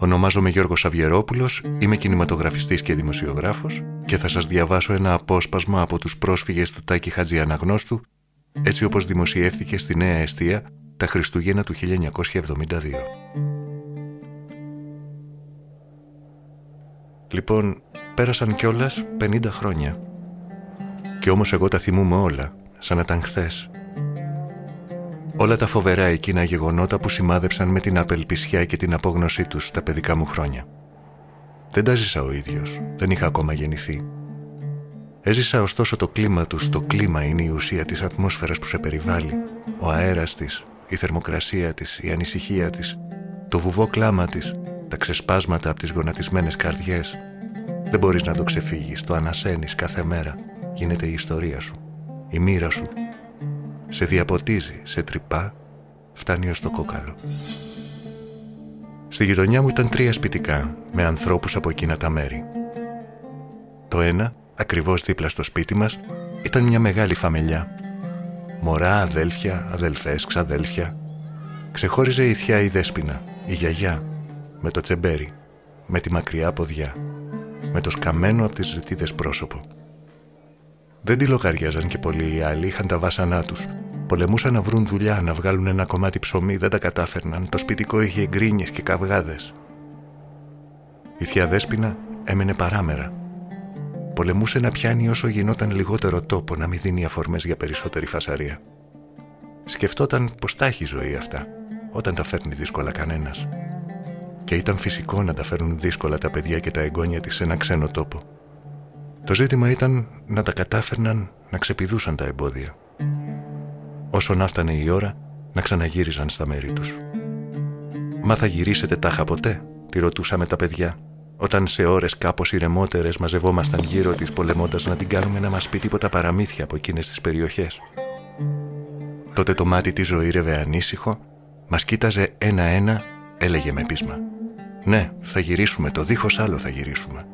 Ονομάζομαι Γιώργος Σαβιερόπουλος, είμαι κινηματογραφιστής και δημοσιογράφος και θα σας διαβάσω ένα απόσπασμα από τους πρόσφυγες του Τάκη Χατζιαναγνώστου έτσι όπως δημοσιεύθηκε στη Νέα Εστία τα Χριστούγεννα του 1972. Λοιπόν, πέρασαν κιόλας 50 χρόνια. Κι όμως εγώ τα θυμούμαι όλα, σαν να ήταν χθες. Όλα τα φοβερά εκείνα γεγονότα που σημάδεψαν με την απελπισιά και την απόγνωσή τους τα παιδικά μου χρόνια. Δεν τα ζήσα ο ίδιος, δεν είχα ακόμα γεννηθεί. Έζησα ωστόσο το κλίμα τους, το κλίμα είναι η ουσία της ατμόσφαιρας που σε περιβάλλει, ο αέρας της, η θερμοκρασία της, η ανησυχία της, το βουβό κλάμα της, τα ξεσπάσματα από τις γονατισμένες καρδιές. Δεν μπορείς να το ξεφύγεις, το ανασένεις κάθε μέρα. Γίνεται η ιστορία σου, η μοίρα σου, σε διαποτίζει, σε τρυπά, φτάνει ως το κόκαλο. Στη γειτονιά μου ήταν τρία σπιτικά, με ανθρώπους από εκείνα τα μέρη. Το ένα, ακριβώς δίπλα στο σπίτι μας, ήταν μια μεγάλη φαμελιά. Μωρά, αδέλφια, αδελφές, ξαδέλφια. Ξεχώριζε η θιά η δέσποινα, η γιαγιά, με το τσεμπέρι, με τη μακριά ποδιά, με το σκαμμένο από τις ζητίδες πρόσωπο. Δεν τη λογαριάζαν και πολλοί οι άλλοι, είχαν τα βάσανά τους. Πολεμούσαν να βρουν δουλειά, να βγάλουν ένα κομμάτι ψωμί, δεν τα κατάφερναν. Το σπιτικό είχε γκρίνιε και καυγάδες. Η θεία Δέσποινα έμενε παράμερα. Πολεμούσε να πιάνει όσο γινόταν λιγότερο τόπο, να μην δίνει αφορμές για περισσότερη φασαρία. Σκεφτόταν πως τα έχει η ζωή αυτά, όταν τα φέρνει δύσκολα κανένας. Και ήταν φυσικό να τα φέρνουν δύσκολα τα παιδιά και τα εγγόνια της σε ένα ξένο τόπο. Το ζήτημα ήταν να τα κατάφερναν να ξεπηδούσαν τα εμπόδια. Όσο να φτανε η ώρα, να ξαναγύριζαν στα μέρη τους. «Μα θα γυρίσετε τάχα ποτέ» τη ρωτούσαμε τα παιδιά όταν σε ώρες κάπως ηρεμότερες μαζευόμασταν γύρω της πολεμώντας να την κάνουμε να μας πει τίποτα παραμύθια από εκείνες τις περιοχές. Τότε το μάτι της ζωήρευε ανήσυχο, μας κοίταζε ένα-ένα, έλεγε με πείσμα. «Ναι, θα γυρίσουμε, το δίχως άλλο θα γυρίσουμε».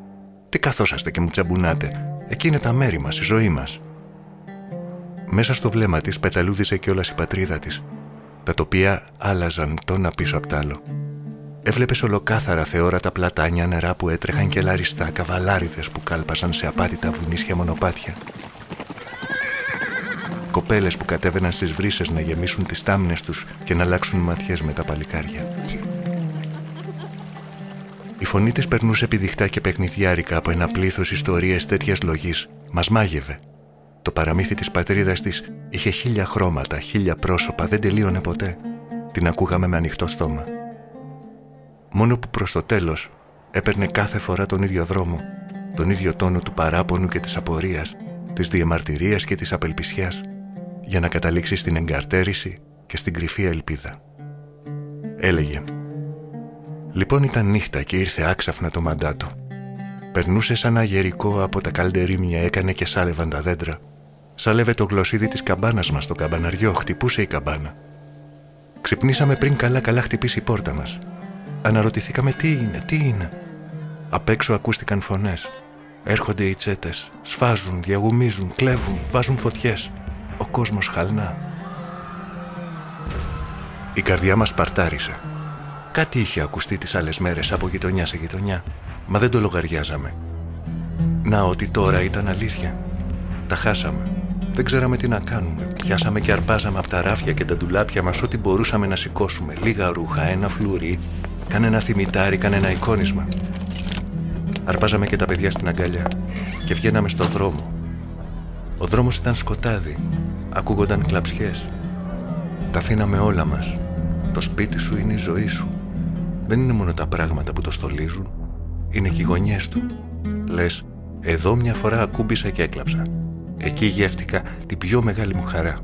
Τι καθόσαστε και μου τσαμπουνάτε. Εκεί είναι τα μέρη μας, η ζωή μας. Μέσα στο βλέμμα της πεταλούδιζε κιόλας η πατρίδα της, τα τοπία άλλαζαν τόνα πίσω απ' τ' άλλο. Έβλεπες ολοκάθαρα θεόρατα πλατάνια νερά που έτρεχαν και λαριστά καβαλάριδες που κάλπασαν σε απάτητα βουνίσια μονοπάτια. Κοπέλες που κατέβαιναν στις βρύσες να γεμίσουν τις τάμνες τους και να αλλάξουν ματιές με τα παλικάρια. Η φωνή τη περνούσε επιδειχτά και παιχνιδιάρικα από ένα πλήθος ιστορίε τέτοιας λογής. Μας μάγευε. Το παραμύθι της πατρίδας της είχε χίλια χρώματα, χίλια πρόσωπα, δεν τελείωνε ποτέ. Την ακούγαμε με ανοιχτό στόμα. Μόνο που προς το τέλος έπαιρνε κάθε φορά τον ίδιο δρόμο, τον ίδιο τόνο του παράπονου και της απορίας, της διαμαρτυρίας και της απελπισιάς, για να καταλήξει στην εγκαρτέρηση και στην κρυφή ελπίδα. Έλεγε Λοιπόν ήταν νύχτα και ήρθε άξαφνα το μαντάτο. Περνούσε σαν αγερικό από τα καλντερίμια, έκανε και σάλευαν τα δέντρα. Σάλευε το γλωσσίδι της καμπάνας μας στο καμπαναριό, χτυπούσε η καμπάνα. Ξυπνήσαμε πριν καλά-καλά χτυπήσει η πόρτα μας. Αναρωτηθήκαμε τι είναι, τι είναι. Απ' έξω ακούστηκαν φωνές. Έρχονται οι τσέτες, σφάζουν, διαγουμίζουν, κλέβουν, βάζουν φωτιές. Ο κόσμος χαλνά. Η καρδιά μας παρτάρισε. Κάτι είχε ακουστεί τις άλλες μέρες από γειτονιά σε γειτονιά, μα δεν το λογαριάζαμε. Να ότι τώρα ήταν αλήθεια. Τα χάσαμε. Δεν ξέραμε τι να κάνουμε. Πιάσαμε και αρπάζαμε από τα ράφια και τα ντουλάπια μας ό,τι μπορούσαμε να σηκώσουμε. Λίγα ρούχα, ένα φλουρί, κανένα θυμητάρι, κανένα εικόνισμα. Αρπάζαμε και τα παιδιά στην αγκαλιά και βγαίναμε στο δρόμο. Ο δρόμος ήταν σκοτάδι. Ακούγονταν κλαψιές. Τα αφήναμε όλα μας. Το σπίτι σου είναι η ζωή σου δεν είναι μόνο τα πράγματα που το στολίζουν, είναι και οι γωνιές του. Λες, εδώ μια φορά ακούμπησα και έκλαψα. Εκεί γεύτηκα την πιο μεγάλη μου χαρά.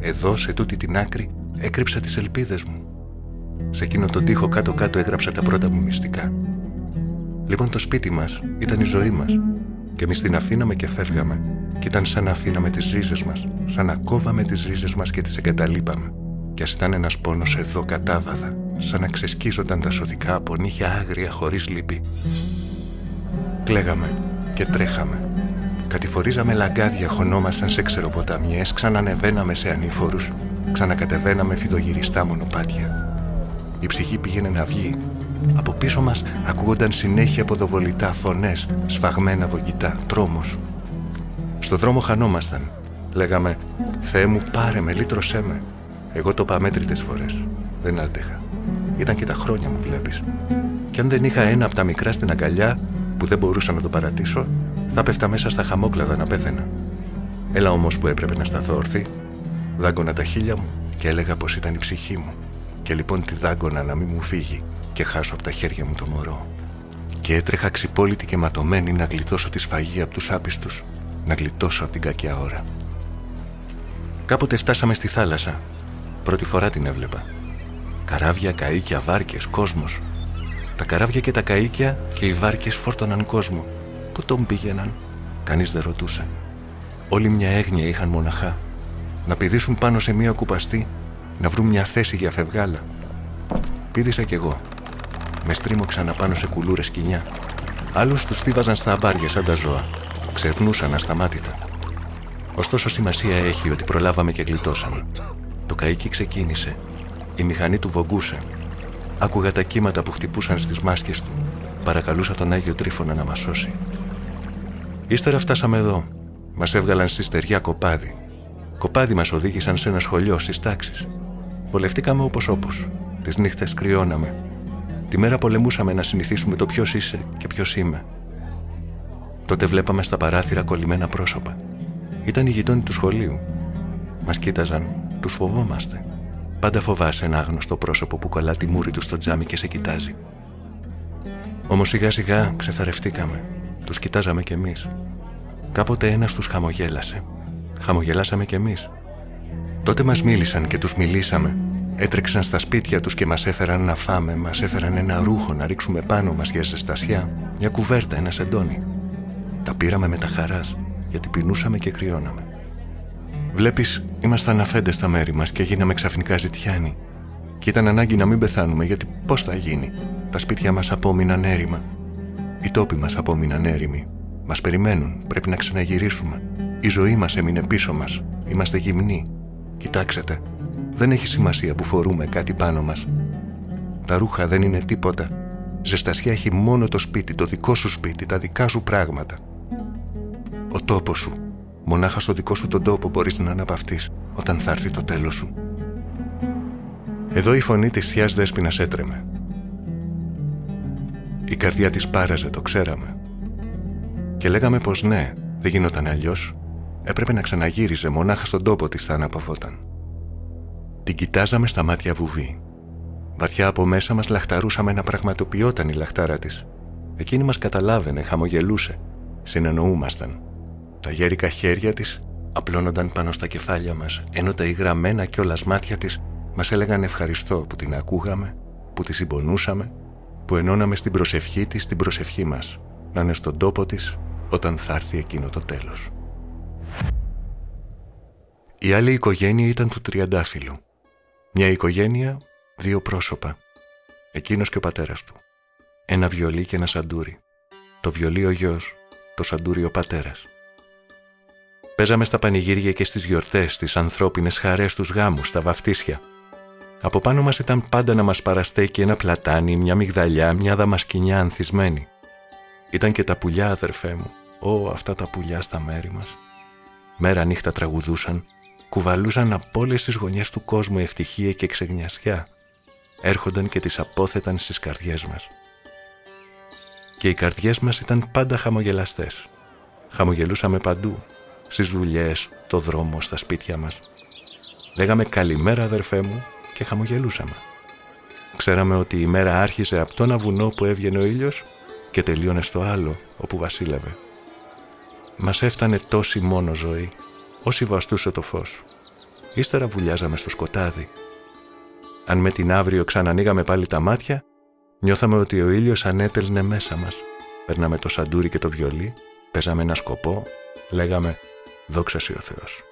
Εδώ, σε τούτη την άκρη, έκρυψα τις ελπίδες μου. Σε εκείνο τον τοίχο κάτω-κάτω έγραψα τα πρώτα μου μυστικά. Λοιπόν, το σπίτι μας ήταν η ζωή μας. Και εμείς την αφήναμε και φεύγαμε. Και ήταν σαν να αφήναμε τις ρίζες μας. Σαν να κόβαμε τις ρίζες μας και τις εγκαταλείπαμε. Κι ας ήταν ένας πόνος εδώ κατάβαδα σαν να ξεσκίζονταν τα σωδικά από νύχια άγρια χωρίς λύπη. Κλαίγαμε και τρέχαμε. Κατηφορίζαμε λαγκάδια, χωνόμασταν σε ξεροποταμιές, ξανανεβαίναμε σε ανήφορους, ξανακατεβαίναμε φιδογυριστά μονοπάτια. Η ψυχή πήγαινε να βγει, Από πίσω μας ακούγονταν συνέχεια αποδοβολητά φωνές, σφαγμένα βογγητά, τρόμος. Στο δρόμο χανόμασταν. Λέγαμε «Θεέ μου πάρε με, λύτρωσέ με». Εγώ το είπα μέτρητες φορές. Δεν άντεχα. Ήταν και τα χρόνια μου βλέπεις. Και αν δεν είχα ένα από τα μικρά στην αγκαλιά που δεν μπορούσα να το παρατήσω, θα πέφτα μέσα στα χαμόκλαδα να πέθαινα. Έλα όμως που έπρεπε να σταθώ όρθι, δάγκωνα τα χείλια μου και έλεγα πως ήταν η ψυχή μου. Και λοιπόν τη δάγκωνα να μην μου φύγει και χάσω από τα χέρια μου το μωρό. Και έτρεχα ξυπόλυτη και ματωμένη να γλιτώσω τη σφαγή από τους άπιστους, να γλιτώσω από την κακιά ώρα. Κάποτε φτάσαμε στη θάλασσα. Πρώτη φορά την έβλεπα. Καράβια, καΐκια, βάρκες, κόσμος. Τα καράβια και τα καΐκια και οι βάρκες φόρτωναν κόσμο. Πού τον πήγαιναν, κανείς δεν ρωτούσε. Όλοι μια έγνοια είχαν μοναχά. Να πηδήσουν πάνω σε μια κουπαστή, να βρουν μια θέση για φευγάλα. Πήδησα κι εγώ. Με στρίμωξαν πάνω σε κουλούρες σκηνιά. Άλλους τους θύβαζαν στα αμπάρια σαν τα ζώα. Ξερνούσαν ασταμάτητα. Ωστόσο σημασία έχει ότι προλάβαμε και γλιτώσαμε. Το καίκι ξεκίνησε. Η μηχανή του βογκούσε. Άκουγα τα κύματα που χτυπούσαν στις μάσκες του. Παρακαλούσα τον Άγιο Τρίφωνα να μας σώσει. Ύστερα φτάσαμε εδώ. Μας έβγαλαν στη στεριά κοπάδι. Κοπάδι μας οδήγησαν σε ένα σχολείο στις τάξεις. Βολευτήκαμε όπως όπως. Τις νύχτες κρυώναμε. Τη μέρα πολεμούσαμε να συνηθίσουμε το ποιος είσαι και ποιος είμαι. Τότε βλέπαμε στα παράθυρα κολλημένα πρόσωπα. Ήταν οι γειτόνι του σχολείου. Μας κοίταζαν, τους φοβόμαστε. Πάντα φοβάσαι ένα άγνωστο πρόσωπο που κολλά τη μούρη του στο τζάμι και σε κοιτάζει. Όμως σιγά σιγά ξεθαρευτήκαμε. Τους κοιτάζαμε κι εμείς. Κάποτε ένας τους χαμογέλασε. Χαμογελάσαμε κι εμείς. Τότε μας μίλησαν και τους μιλήσαμε. Έτρεξαν στα σπίτια τους και μας έφεραν να φάμε, μας έφεραν ένα ρούχο να ρίξουμε πάνω μας για ζεστασιά, μια κουβέρτα, ένα σεντόνι. Τα πήραμε με τα χαράς, γιατί πεινούσαμε και κρυώναμε. Βλέπεις, ήμασταν αφέντε στα μέρη μας και γίναμε ξαφνικά ζητιάνοι. Και ήταν ανάγκη να μην πεθάνουμε, γιατί πώς θα γίνει. Τα σπίτια μας απόμειναν έρημα. Οι τόποι μας απόμειναν έρημοι. Μας περιμένουν, πρέπει να ξαναγυρίσουμε. Η ζωή μας έμεινε πίσω μας. Είμαστε γυμνοί. Κοιτάξτε, δεν έχει σημασία που φορούμε κάτι πάνω μας. Τα ρούχα δεν είναι τίποτα. Ζεστασιά έχει μόνο το σπίτι, το δικό σου σπίτι, τα δικά σου πράγματα. Ο τόπος σου, Μονάχα στο δικό σου τον τόπο μπορείς να αναπαυτείς όταν θα έρθει το τέλος σου. Εδώ η φωνή της θείας Δέσποινας έτρεμε. Η καρδιά της πάραζε, το ξέραμε. Και λέγαμε πως ναι, δεν γινόταν αλλιώς. Έπρεπε να ξαναγύριζε, μονάχα στον τόπο της θα αναπαυόταν. Την κοιτάζαμε στα μάτια βουβή. Βαθιά από μέσα μας λαχταρούσαμε να πραγματοποιόταν η λαχτάρα της. Εκείνη μας καταλάβαινε, χαμογελούσε. Συνεννοούμασταν. Τα γέρικα χέρια της απλώνονταν πάνω στα κεφάλια μας, ενώ τα υγραμμένα κιόλας μάτια της μας έλεγαν ευχαριστώ που την ακούγαμε, που τη συμπονούσαμε, που ενώναμε στην προσευχή της την προσευχή μας, να είναι στον τόπο της όταν θα έρθει εκείνο το τέλος. Η άλλη οικογένεια ήταν του Τριαντάφυλλου. Μια οικογένεια, δύο πρόσωπα. Εκείνος και ο πατέρας του. Ένα βιολί και ένα σαντούρι. Το βιολί ο γιος, το σαντούρι ο πατέρας. Παίζαμε στα πανηγύρια και στις γιορτές, στις ανθρώπινες χαρές, στους γάμους, στα βαφτίσια. Από πάνω μας ήταν πάντα να μας παραστέκει ένα πλατάνι, μια μυγδαλιά, μια δαμασκηνιά ανθισμένη. Ήταν και τα πουλιά, αδερφέ μου. Ω, αυτά τα πουλιά στα μέρη μας. Μέρα νύχτα τραγουδούσαν, κουβαλούσαν από όλες τις γωνιές του κόσμου ευτυχία και ξεγνιασιά. Έρχονταν και τις απόθεταν στις καρδιές μας. Και οι καρδιές μας ήταν πάντα χαμογελαστές. Χαμογελούσαμε παντού, στις δουλειές, το δρόμο, στα σπίτια μας. Λέγαμε καλημέρα αδερφέ μου και χαμογελούσαμε. Ξέραμε ότι η μέρα άρχισε από το ένα βουνό που έβγαινε ο ήλιος και τελείωνε στο άλλο όπου βασίλευε. Μας έφτανε τόση μόνο ζωή, όσοι βαστούσε το φως. Ύστερα βουλιάζαμε στο σκοτάδι. Αν με την αύριο ξανανοίγαμε πάλι τα μάτια, νιώθαμε ότι ο ήλιος ανέτελνε μέσα μας. Παίρναμε το σαντούρι και το βιολί, παίζαμε ένα σκοπό, λέγαμε Δόξα ο Θεός.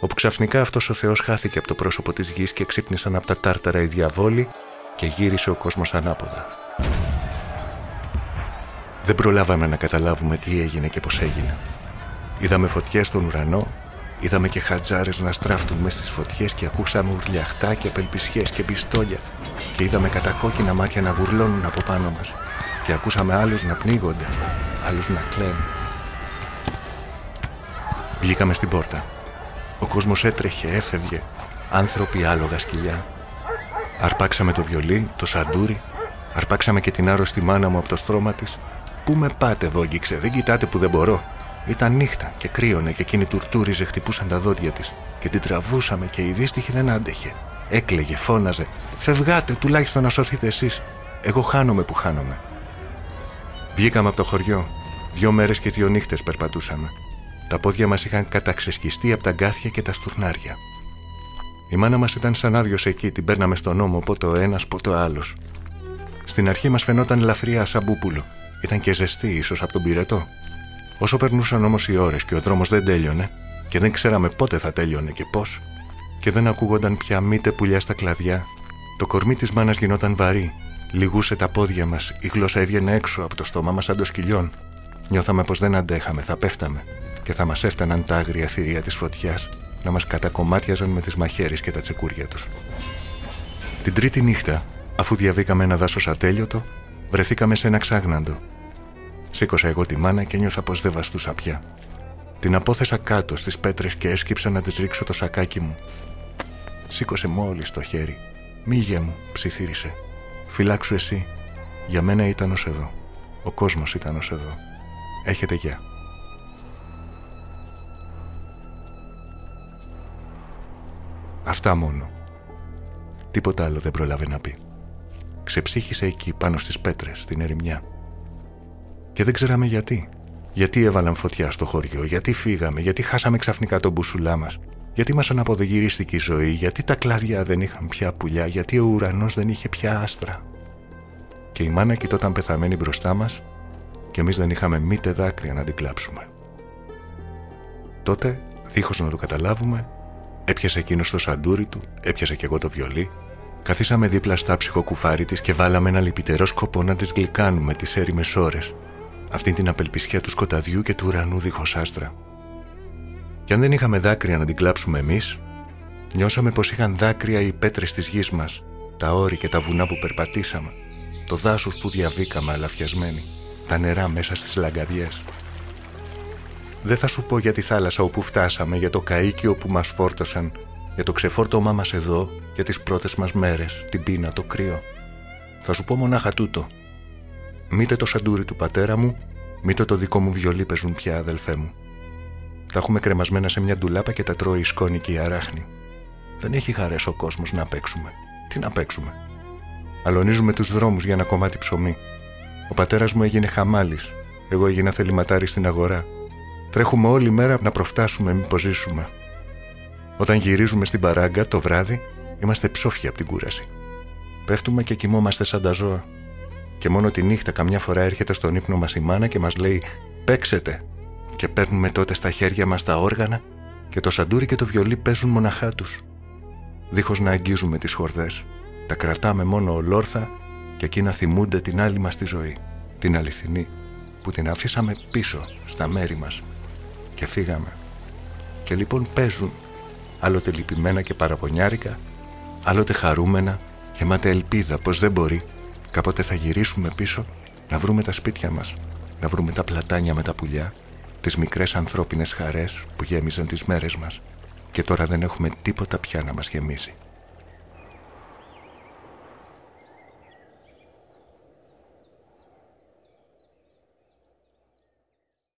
Όπου ξαφνικά αυτός ο Θεός χάθηκε από το πρόσωπο της γης και ξύπνησαν από τα τάρταρα οι διαβόλοι και γύρισε ο κόσμος ανάποδα. Δεν προλάβαμε να καταλάβουμε τι έγινε και πώς έγινε. Είδαμε φωτιές στον ουρανό, είδαμε και χατζάρες να στράφτουν μες στις φωτιές και ακούσαμε ουρλιαχτά και απελπισιές και πιστόλια και είδαμε κατακόκκινα μάτια να γουρλώνουν από πάνω μας και ακούσαμε άλλους να πνίγονται, άλλους να κλαίνουν. Βγήκαμε στην πόρτα. Ο κόσμος έτρεχε, έφευγε, άνθρωποι άλογα σκυλιά. Αρπάξαμε το βιολί, το σαντούρι, αρπάξαμε και την άρρωστη μάνα μου από το στρώμα της. Πού με πάτε, βόγγιξε, δεν κοιτάτε που δεν μπορώ. Ήταν νύχτα και κρύωνε και εκείνη τουρτούριζε, χτυπούσαν τα δόντια της και την τραβούσαμε και η δύστιχη δεν άντεχε. Έκλεγε, φώναζε. Φευγάτε, τουλάχιστον να σωθείτε εσείς. Εγώ χάνομαι που χάνομαι. Βγήκαμε από το χωριό. Δυο μέρες και δύο νύχτες περπατούσαμε. Τα πόδια μας είχαν καταξεσκιστεί από τα γκάθια και τα στουρνάρια. Η μάνα μας ήταν σαν άδειος εκεί, την παίρναμε στον νόμο, πότε ο ένας, πότε ο άλλος. Στην αρχή μας φαινόταν ελαφριά σαν μπούπουλο. Ήταν και ζεστή, ίσως από τον πυρετό. Όσο περνούσαν όμως οι ώρες και ο δρόμος δεν τέλειωνε, και δεν ξέραμε πότε θα τέλειωνε και πώς, και δεν ακούγονταν πια μήτε πουλιά στα κλαδιά, το κορμί της μάνας γινόταν βαρύ, λυγούσε τα πόδια μας, η γλώσσα έβγαινε έξω από το στόμα μας σαν το σκυλιόν. Νιώθαμε πως δεν αντέχαμε, θα πέφταμε, και θα μας έφταναν τα άγρια θηρία της φωτιάς να μας κατακομμάτιαζαν με τις μαχαίρε και τα τσεκούρια τους. Την τρίτη νύχτα, αφού διαβήκαμε ένα δάσος ατέλειωτο, βρεθήκαμε σε ένα ξάγναντο Σήκωσα εγώ τη μάνα και νιώθα πως δεν βαστούσα πια. Την απόθεσα κάτω στις πέτρες και έσκυψα να της ρίξω το σακάκι μου. Σήκωσε μόλις το χέρι. Μίγε μου, ψιθύρισε. Φυλάξου εσύ. Για μένα ήταν ως εδώ. Ο κόσμος ήταν ως εδώ. Έχετε γεια. Αυτά μόνο. Τίποτα άλλο δεν πρόλαβε να πει. Ξεψύχησε εκεί πάνω στις πέτρες, στην ερημιά. Και δεν ξέραμε γιατί. Γιατί έβαλαν φωτιά στο χωριό, γιατί φύγαμε, γιατί χάσαμε ξαφνικά τον μπουσουλά μας, γιατί μας αναποδογυρίστηκε η ζωή, γιατί τα κλάδια δεν είχαν πια πουλιά, γιατί ο ουρανός δεν είχε πια άστρα. Και η μάνα κοιτόταν πεθαμένη μπροστά μας και εμείς δεν είχαμε μήτε δάκρυα να την κλάψουμε. Τότε, δίχως να το καταλάβουμε, έπιασε εκείνος το σαντούρι του, έπιασε κι εγώ το βιολί, καθίσαμε δίπλα στα ψυχοκουφάρι της και βάλαμε ένα λυπητερό σκοπό να τις γλυκάνουμε τις έρημες ώρες αυτή την απελπισιά του σκοταδιού και του ουρανού δίχως άστρα. Και αν δεν είχαμε δάκρυα να την κλάψουμε εμείς, νιώσαμε πως είχαν δάκρυα οι πέτρες της γης μας, τα όρη και τα βουνά που περπατήσαμε, το δάσος που διαβήκαμε αλαφιασμένοι, τα νερά μέσα στις λαγκαδιές. Δεν θα σου πω για τη θάλασσα όπου φτάσαμε, για το καΐκιο που μας φόρτωσαν, για το ξεφόρτωμά μας εδώ, για τις πρώτες μας μέρες, την πείνα, το κρύο. Θα σου πω μονάχα τούτο, Μήτε το σαντούρι του πατέρα μου, μήτε το δικό μου βιολί παίζουν πια, αδελφέ μου. Τα έχουμε κρεμασμένα σε μια ντουλάπα και τα τρώει η σκόνη και η αράχνη. Δεν έχει χαρές ο κόσμος να παίξουμε. Τι να παίξουμε; Αλωνίζουμε τους δρόμους για ένα κομμάτι ψωμί. Ο πατέρας μου έγινε χαμάλης. Εγώ έγινα θεληματάρη στην αγορά. Τρέχουμε όλη μέρα να προφτάσουμε, μήπως ζήσουμε. Όταν γυρίζουμε στην παράγκα το βράδυ, είμαστε ψόφια από την κούραση. Πέφτουμε και κοιμόμαστε σαν τα ζώα και μόνο τη νύχτα καμιά φορά έρχεται στον ύπνο μας η μάνα και μας λέει «Παίξετε» και παίρνουμε τότε στα χέρια μας τα όργανα και το σαντούρι και το βιολί παίζουν μοναχά τους. Δίχως να αγγίζουμε τις χορδές, τα κρατάμε μόνο ολόρθα και εκείνα θυμούνται την άλλη μας τη ζωή, την αληθινή, που την αφήσαμε πίσω στα μέρη μας και φύγαμε. Και λοιπόν παίζουν, άλλοτε λυπημένα και παραπονιάρικα, άλλοτε χαρούμενα, γεμάτα ελπίδα πως δεν μπορεί Κάποτε θα γυρίσουμε πίσω να βρούμε τα σπίτια μας, να βρούμε τα πλατάνια με τα πουλιά, τις μικρές ανθρώπινες χαρές που γέμιζαν τις μέρες μας και τώρα δεν έχουμε τίποτα πια να μας γεμίσει.